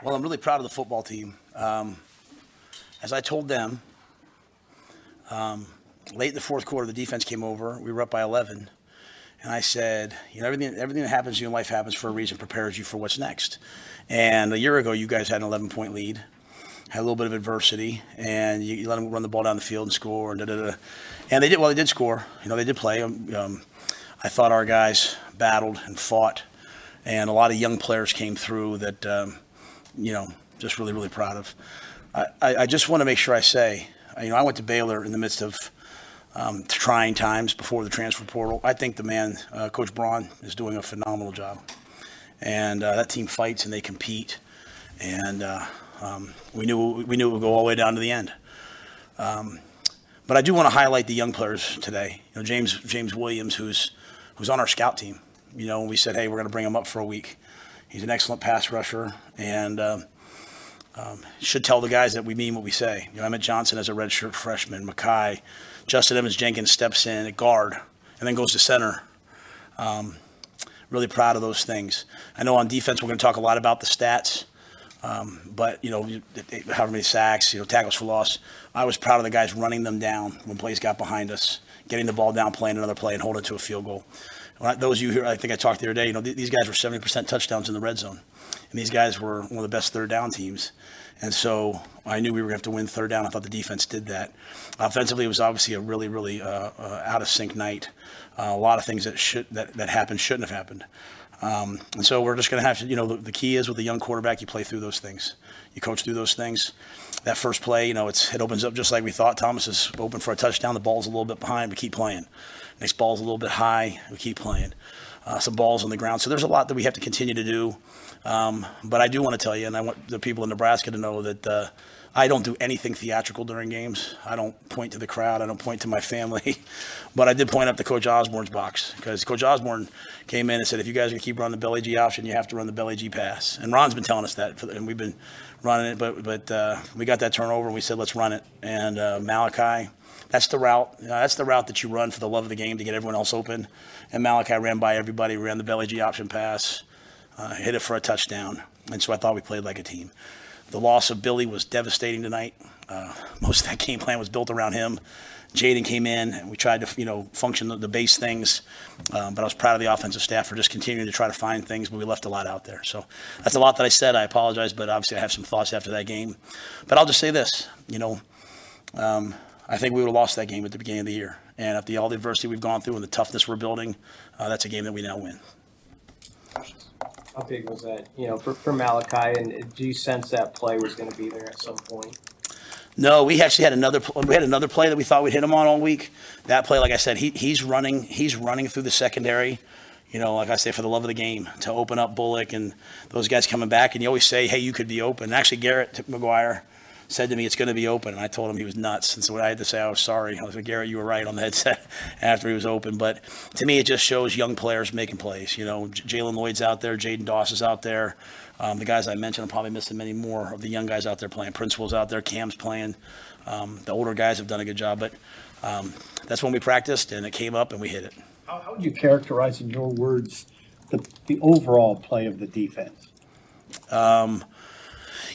Well, I'm really proud of the football team. Um, as I told them, um, late in the fourth quarter, the defense came over. We were up by 11. And I said, you know, everything, everything that happens in your life happens for a reason, prepares you for what's next. And a year ago, you guys had an 11 point lead, had a little bit of adversity, and you, you let them run the ball down the field and score. And, da, da, da. and they did, well, they did score. You know, they did play. Um, um, I thought our guys battled and fought, and a lot of young players came through that, um, you know, just really, really proud of. I, I, just want to make sure I say, you know, I went to Baylor in the midst of um, trying times before the transfer portal. I think the man, uh, Coach Braun, is doing a phenomenal job. And uh, that team fights and they compete. And uh, um, we knew we knew it would go all the way down to the end. Um, but I do want to highlight the young players today. You know, James James Williams, who's who's on our scout team. You know, we said, hey, we're going to bring him up for a week. He's an excellent pass rusher, and um, um, should tell the guys that we mean what we say. You know, Emmett Johnson as a redshirt freshman, Makai, Justin Evans Jenkins steps in at guard and then goes to center. Um, really proud of those things. I know on defense we're going to talk a lot about the stats, um, but you know, however many sacks, you know, tackles for loss. I was proud of the guys running them down when plays got behind us, getting the ball down, playing another play, and holding it to a field goal. Those of you here, I think I talked the other day. You know, th- these guys were 70% touchdowns in the red zone, and these guys were one of the best third down teams. And so I knew we were going to have to win third down. I thought the defense did that. Offensively, it was obviously a really, really uh, uh, out of sync night. Uh, a lot of things that should that, that happened shouldn't have happened. Um, and so we're just going to have to, you know, the, the, key is with a young quarterback, you play through those things. You coach through those things. That first play, you know, it's it opens up just like we thought. Thomas is open for a touchdown. The ball's a little bit behind. We keep playing. Next ball's a little bit high. We keep playing. Uh, some balls on the ground. So there's a lot that we have to continue to do. Um, but I do want to tell you, and I want the people in Nebraska to know that uh, I don't do anything theatrical during games. I don't point to the crowd. I don't point to my family. but I did point up to Coach Osborne's box because Coach Osborne came in and said, if you guys are going to keep running the belly G option, you have to run the belly G pass. And Ron's been telling us that, and we've been running it. But but uh, we got that turnover, and we said, let's run it. And uh, Malachi, that's the route. You know, that's the route that you run for the love of the game to get everyone else open. And Malachi ran by everybody, ran the belly G option pass uh, hit it for a touchdown. And so I thought we played like a team. The loss of Billy was devastating tonight. Uh, most of that game plan was built around him. Jaden came in, we tried to, you know, function the, the base things. Um, but I was proud of the offensive staff for just continuing to try to find things, but we left a lot out there. So that's a lot that I said. I apologize, but obviously I have some thoughts after that game. But I'll just say this, you know, um, I think we would have lost that game at the beginning of the year. And after all the adversity we've gone through and the toughness we're building, uh, that's a game that we now win. How big was that, you know, for, for Malachi, and do you sense that play was gonna be there at some point? No, we actually had another, we had another play that we thought we'd hit him on all week. That play, like I said, he, he's running, he's running through the secondary, you know, like I say, for the love of the game, to open up Bullock and those guys coming back. And you always say, hey, you could be open. Actually, Garrett McGuire said to me, it's going to be open. And I told him he was nuts. And so I had to say, I was sorry. I was like, Garrett, you were right on the headset after he was open. But to me, it just shows young players making plays. You know, Jalen Lloyd's out there, Jaden Doss is out there. Um, the guys I mentioned, I'm probably missing many more of the young guys out there playing. Principal's out there, Cam's playing. Um, the older guys have done a good job. But um, that's when we practiced, and it came up, and we hit it. How, how would you characterize, in your words, the, the overall play of the defense? Um,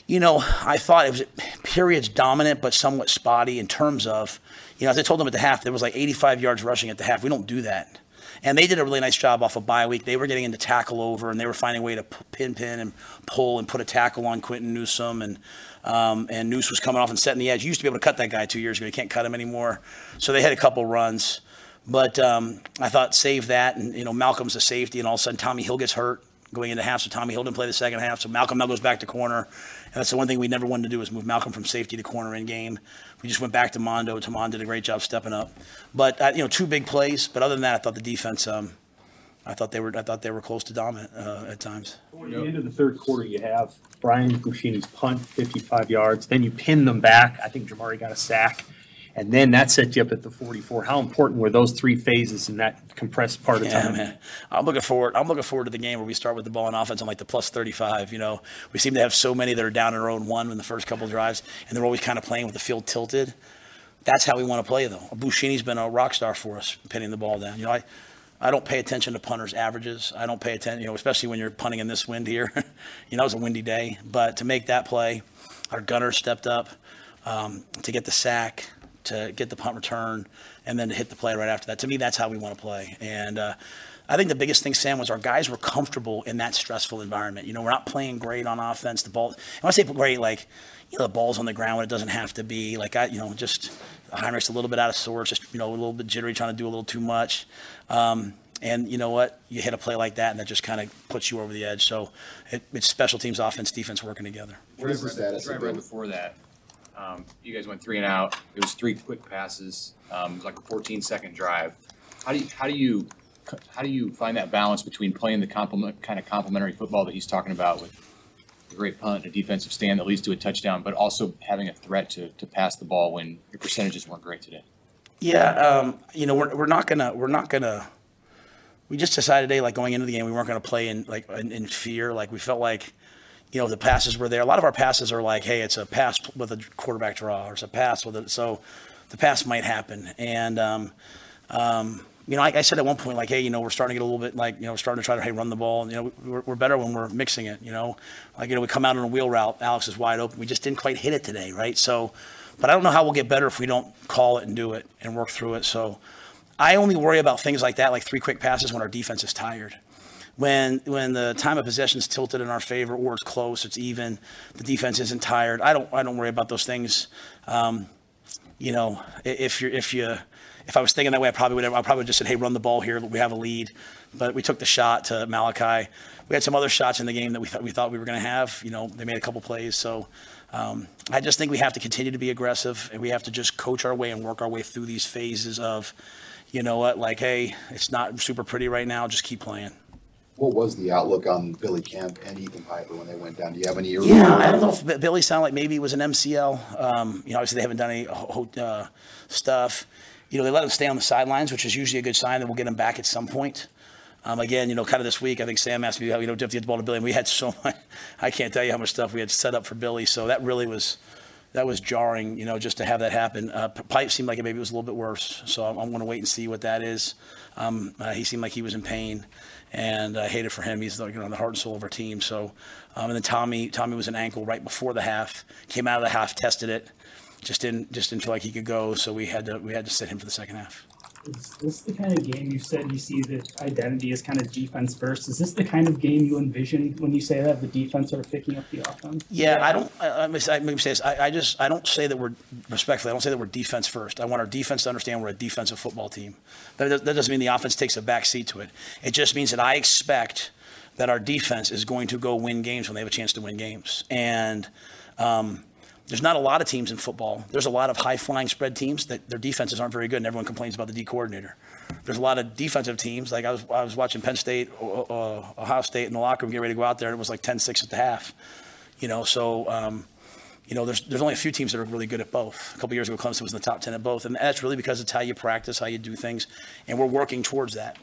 you know, I thought it was periods dominant, but somewhat spotty in terms of, you know, as I told them at the half, there was like 85 yards rushing at the half. We don't do that. And they did a really nice job off of bye week. They were getting into tackle over, and they were finding a way to pin, pin, and pull and put a tackle on Quinton Newsome. And um, and Noose was coming off and setting the edge. You used to be able to cut that guy two years ago. You can't cut him anymore. So they had a couple runs. But um, I thought save that. And, you know, Malcolm's a safety, and all of a sudden Tommy Hill gets hurt going into half. So Tommy Hill didn't play the second half. So Malcolm now goes back to corner. And that's the one thing we never wanted to do is move Malcolm from safety to corner in game. We just went back to Mondo. Tamon did a great job stepping up. But uh, you know, two big plays. But other than that, I thought the defense. Um, I thought they were. I thought they were close to dominant uh, at times. At the end of the third quarter, you have Brian Buschini's punt, 55 yards. Then you pin them back. I think Jamari got a sack and then that set you up at the 44. How important were those three phases in that compressed part of Yeah, time? man. I'm looking forward. I'm looking forward to the game where we start with the ball on offense on like the plus 35. You know, we seem to have so many that are down in our own one in the first couple drives, and they're always kind of playing with the field tilted. That's how we want to play, though. Buschini's been a rock star for us, pinning the ball down. You know, I, I don't pay attention to punters' averages. I don't pay attention, you know, especially when you're punting in this wind here. you know, it was a windy day, but to make that play, our gunner stepped up um, to get the sack, to get the punt return, and then to hit the play right after that. To me, that's how we want to play. And uh, I think the biggest thing, Sam, was our guys were comfortable in that stressful environment. You know, we're not playing great on offense. The ball, when I say great, like, you know, the ball's on the ground when it doesn't have to be. Like, I, you know, just Heinrich's a little bit out of sorts, just, you know, a little bit jittery, trying to do a little too much. Um, and you know what? You hit a play like that, and that just kind of puts you over the edge. So it, it's special teams, offense, defense working together. What is the status Right, right before that, um, you guys went three and out. It was three quick passes. Um, it was like a 14 second drive. How do you, how do you, how do you find that balance between playing the complement, kind of complementary football that he's talking about with a great punt, a defensive stand that leads to a touchdown, but also having a threat to, to pass the ball when your percentages weren't great today? Yeah, um, you know, we're, we're not gonna we're not gonna. We just decided today, like going into the game, we weren't gonna play in like in, in fear. Like we felt like, you know, the passes were there. A lot of our passes are like, hey, it's a pass with a quarterback draw, or it's a pass with it. So, the pass might happen, and um, um, you know, like I said at one point, like, hey, you know, we're starting to get a little bit like, you know, we're starting to try to hey run the ball. And, you know, we're, we're better when we're mixing it. You know, like you know, we come out on a wheel route, Alex is wide open. We just didn't quite hit it today, right? So, but I don't know how we'll get better if we don't call it and do it and work through it. So, I only worry about things like that, like three quick passes, when our defense is tired. When when the time of possession is tilted in our favor, or it's close, it's even, the defense isn't tired. I don't I don't worry about those things. Um, you know, if you're if you if I was thinking that way, I probably would have, I probably just said, hey, run the ball here. We have a lead. But we took the shot to Malachi. We had some other shots in the game that we thought we thought we were going to have. You know, they made a couple plays. So um, I just think we have to continue to be aggressive, and we have to just coach our way and work our way through these phases of, you know what, like, hey, it's not super pretty right now. Just keep playing. What was the outlook on Billy Kemp and Ethan Piper when they went down? Do you have any? early Yeah, I don't know if Billy sounded like maybe it was an MCL. Um, you know, obviously they haven't done any ho- uh, stuff. You know, they let him stay on the sidelines, which is usually a good sign that we'll get him back at some point. Um, again, you know, kind of this week, I think Sam asked me how, you know, do you have to get the ball to Billy? And we had so much, I can't tell you how much stuff we had set up for Billy. So that really was, that was jarring, you know, just to have that happen. Uh, Pipe seemed like it maybe was a little bit worse. So I'm, I'm going to wait and see what that is. Um, uh, he seemed like he was in pain and I hate it for him. He's like, you know, the heart and soul of our team. So, um, and then Tommy, Tommy was an ankle right before the half, came out of the half, tested it, just didn't, just didn't feel like he could go. So we had to, we had to sit him for the second half. Is this the kind of game you said you see that identity as kind of defense first? Is this the kind of game you envision when you say that the defense are picking up the offense? Yeah, I don't. I, I, say this. I, I just. I don't say that we're respectfully. I don't say that we're defense first. I want our defense to understand we're a defensive football team. That, that doesn't mean the offense takes a back seat to it. It just means that I expect that our defense is going to go win games when they have a chance to win games. And um, there's not a lot of teams in football. There's a lot of high flying spread teams that their defenses aren't very good, and everyone complains about the D coordinator. There's a lot of defensive teams. Like I was, I was watching Penn State, uh, Ohio State in the locker room, get ready to go out there, and it was like 10-6 at the half. You know, so um, you know, there's there's only a few teams that are really good at both. A couple years ago, Clemson was in the top 10 at both, and that's really because it's how you practice, how you do things, and we're working towards that.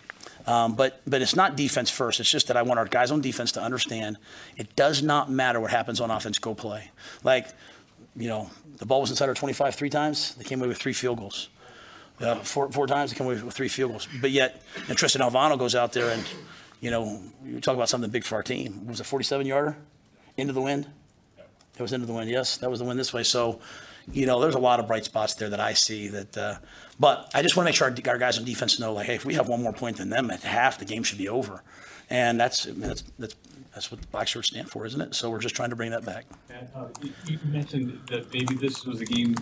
Um, but but it's not defense first. It's just that I want our guys on defense to understand it does not matter what happens on offense. Go play. Like, you know, the ball was inside our 25 three times. They came away with three field goals. Uh, four four times they came away with three field goals. But yet, and Tristan Alvano goes out there and, you know, you talk about something big for our team. What was a 47 yarder into the wind? It was into the wind. Yes, that was the wind this way. So, you know, there's a lot of bright spots there that I see. That, uh, but I just want to make sure our, our guys on defense know, like, hey, if we have one more point than them at half, the game should be over. And that's I mean, that's that's that's what black shirts stand for, isn't it? So we're just trying to bring that back. Matt, uh, you- You mentioned that maybe this was a game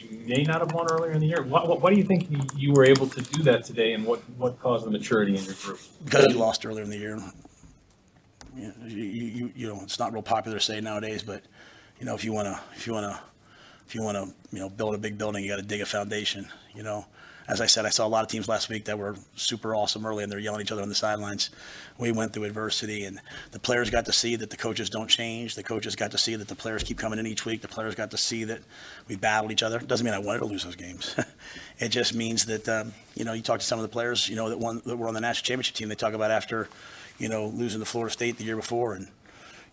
you may not have won earlier in the year. Why, why do you think you- you were able to do that today, and what, what caused the maturity in your group? because we lost earlier in the year. You, you, you, you know, it's not real popular to say nowadays, but you know, if you want to, if you want to, if you want to, you know, build a big building, you got to dig a foundation. You know, as I said, I saw a lot of teams last week that were super awesome early, and they're yelling at each other on the sidelines. We went through adversity, and the players got to see that the coaches don't change. The coaches got to see that the players keep coming in each week. The players got to see that we battled each other. Doesn't mean I wanted to lose those games. it just means that um, you know, you talk to some of the players, you know, that won that were on the national championship team. They talk about after, you know, losing to Florida State the year before, and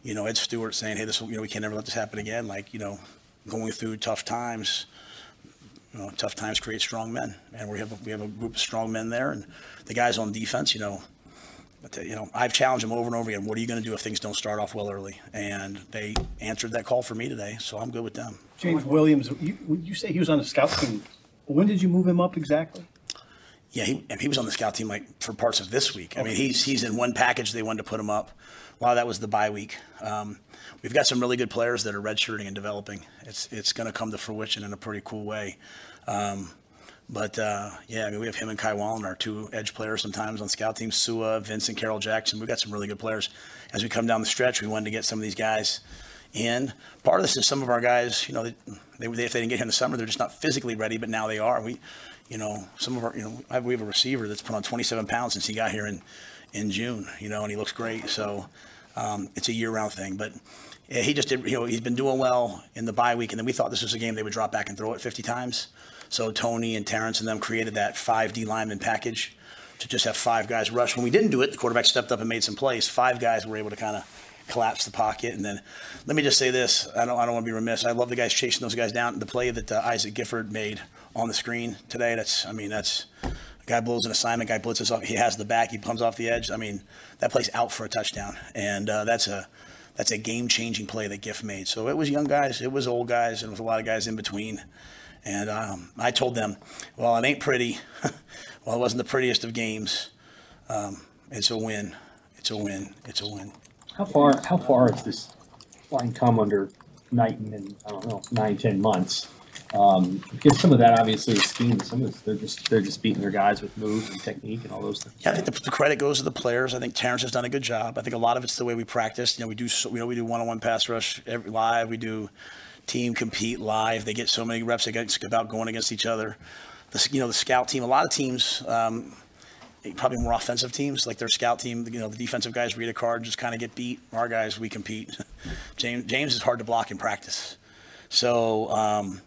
you know, Ed Stewart saying, "Hey, this, you know, we can't never let this happen again." Like, you know, going through tough times, you know, tough times create strong men, and we have a, we have a group of strong men there, and the guys on defense, you know. You know, I've challenged them over and over again. What are you going to do if things don't start off well early? And they answered that call for me today, so I'm good with them. James Williams, you, you say he was on the scout team? When did you move him up exactly? Yeah, he, and he was on the scout team like for parts of this week. I mean, he's he's in one package. They wanted to put him up. A lot of that was the bye week. Um, we've got some really good players that are redshirting and developing. It's it's going to come to fruition in a pretty cool way. Um, but uh, yeah, I mean, we have him and Kai Wallin, our two edge players sometimes on scout team. Sua, Vincent, Carroll Jackson. We've got some really good players. As we come down the stretch, we wanted to get some of these guys in. Part of this is some of our guys, you know, they, they, if they didn't get here in the summer, they're just not physically ready, but now they are. We, you know, some of our, you know, we have a receiver that's put on 27 pounds since he got here in, in June, you know, and he looks great. So um, it's a year-round thing. But yeah, he just did, you know, he's been doing well in the bye week, and then we thought this was a game they would drop back and throw it 50 times. So Tony and Terrance and them created that five D lineman package to just have five guys rush. When we didn't do it, the quarterback stepped up and made some plays. Five guys were able to kind of collapse the pocket. And then let me just say this: I don't, I don't want to be remiss. I love the guys chasing those guys down. The play that uh, Isaac Gifford made on the screen today. That's, I mean, that's a guy blows an assignment, guy blitzes off. He has the back. He comes off the edge. I mean, that play's out for a touchdown, and uh, that's a that's a game changing play that Giff made. So it was young guys, it was old guys, and it was a lot of guys in between. And um, I told them, well, it ain't pretty. well, it wasn't the prettiest of games. Um, it's a win. It's a win. It's a win. How far, how far has this line come under Knighton in, I don't know, nine, ten months? Um, because some of that obviously is scheme, some of it's, they're just, they're just beating their guys with moves and technique and all those things. Yeah, I think the, the credit goes to the players. I think Terrance has done a good job. I think a lot of it's the way we practice. You know, we do so, you know we do one-on-one pass rush every, live. We do team compete live. They get so many reps against about going against each other. The, you know, the scout team. A lot of teams, um, probably more offensive teams, like their scout team. You know, the defensive guys read a card and just kind of get beat. Our guys, we compete. James James is hard to block in practice, so. Um,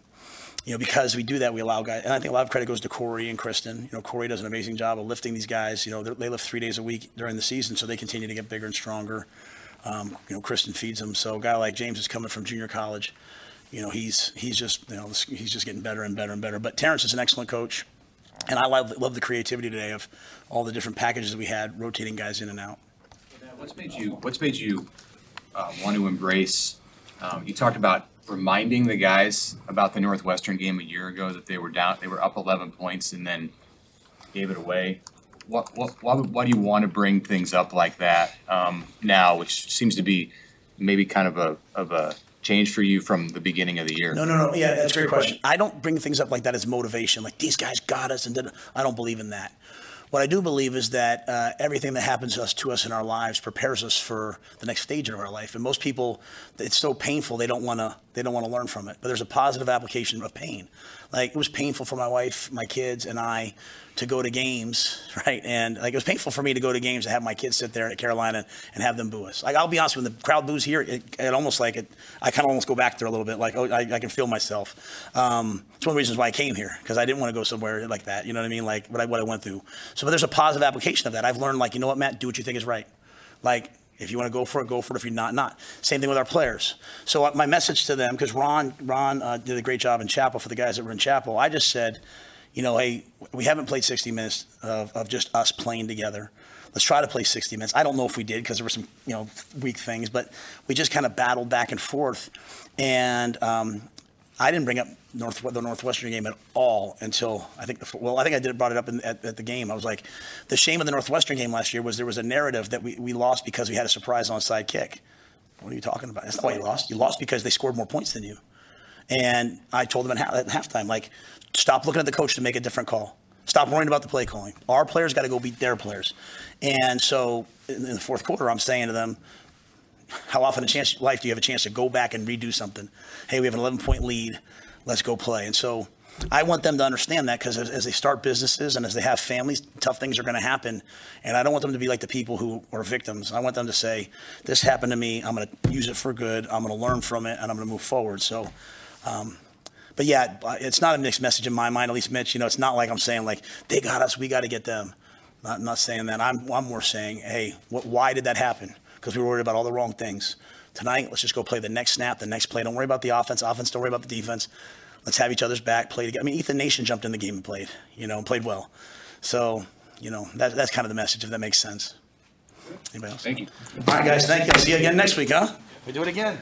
you know, because we do that, we allow guys, and I think a lot of credit goes to Corey and Kristen. You know, Corey does an amazing job of lifting these guys. You know, they lift three days a week during the season, so they continue to get bigger and stronger. Um, you know, Kristen feeds them. So a guy like James is coming from junior college. You know, he's he's just you know he's just getting better and better and better. But Terrance is an excellent coach, and I love love the creativity today of all the different packages we had, rotating guys in and out. What's made you, what's made you uh, want to embrace, um, you talked about reminding the guys about the Northwestern game a year ago that they were down, they were up 11 points and then gave it away. What, what, why, why do you want to bring things up like that um, now, which seems to be maybe kind of a, of a change for you from the beginning of the year? No, no, no. Yeah, that's a great question. I don't bring things up like that as motivation. Like these guys got us, and did, I don't believe in that. What I do believe is that uh, everything that happens to us, to us in our lives prepares us for the next stage of our life. And most people, it's so painful they don't want to they don't want to learn from it. But there's a positive application of pain. Like it was painful for my wife, my kids, and I to go to games, right? And like it was painful for me to go to games and have my kids sit there at Carolina and have them boo us. Like I'll be honest, when the crowd boos here, it, it almost like it, I kind of almost go back there a little bit. Like oh, I, I can feel myself. Um, it's one of the reasons why I came here because I didn't want to go somewhere like that. You know what I mean? Like what I what I went through. So, but there's a positive application of that. I've learned like you know what, Matt, do what you think is right. Like if you want to go for it, go for it. If you're not, not. Same thing with our players. So uh, my message to them, because Ron, Ron uh, did a great job in Chapel for the guys that were in Chapel. I just said, you know, hey, we haven't played 60 minutes of, of just us playing together. Let's try to play 60 minutes. I don't know if we did because there were some, you know, weak things, but we just kind of battled back and forth. And um, I didn't bring up North, the Northwestern game at all until I think the well I think I did brought it up in, at, at, the game. I was like, the shame of the Northwestern game last year was there was a narrative that we, we lost because we had a surprise onside kick. What are you talking about? That's not why you lost. You lost because they scored more points than you. And I told them at, half, at halftime, like, stop looking at the coach to make a different call. Stop worrying about the play calling. Our players got to go beat their players. And so in the fourth quarter, I'm saying to them, how often in chance life do you have a chance to go back and redo something? Hey, we have an 11 point lead. Let's go play. And so I want them to understand that because as, as, they start businesses and as they have families, tough things are going to happen. And I don't want them to be like the people who are victims. I want them to say, this happened to me. I'm going to use it for good. I'm going to learn from it and I'm going to move forward. So, um, but yeah, it's not a mixed message in my mind, at least Mitch. You know, it's not like I'm saying like they got us, we got to get them. Not, not saying that. I'm, I'm more saying, hey, what, why did that happen? Because we were worried about all the wrong things. Tonight, let's just go play the next snap, the next play. Don't worry about the offense. Offense, don't worry about the defense. let's have each other's back, play together. I mean, Ethan Nation jumped in the game and played, you know, and played well. So, you know, that, that's kind of the message, if that makes sense. Anybody else? Thank you. All right, guys, thank you. I'll see you again next week, huh? We do it again.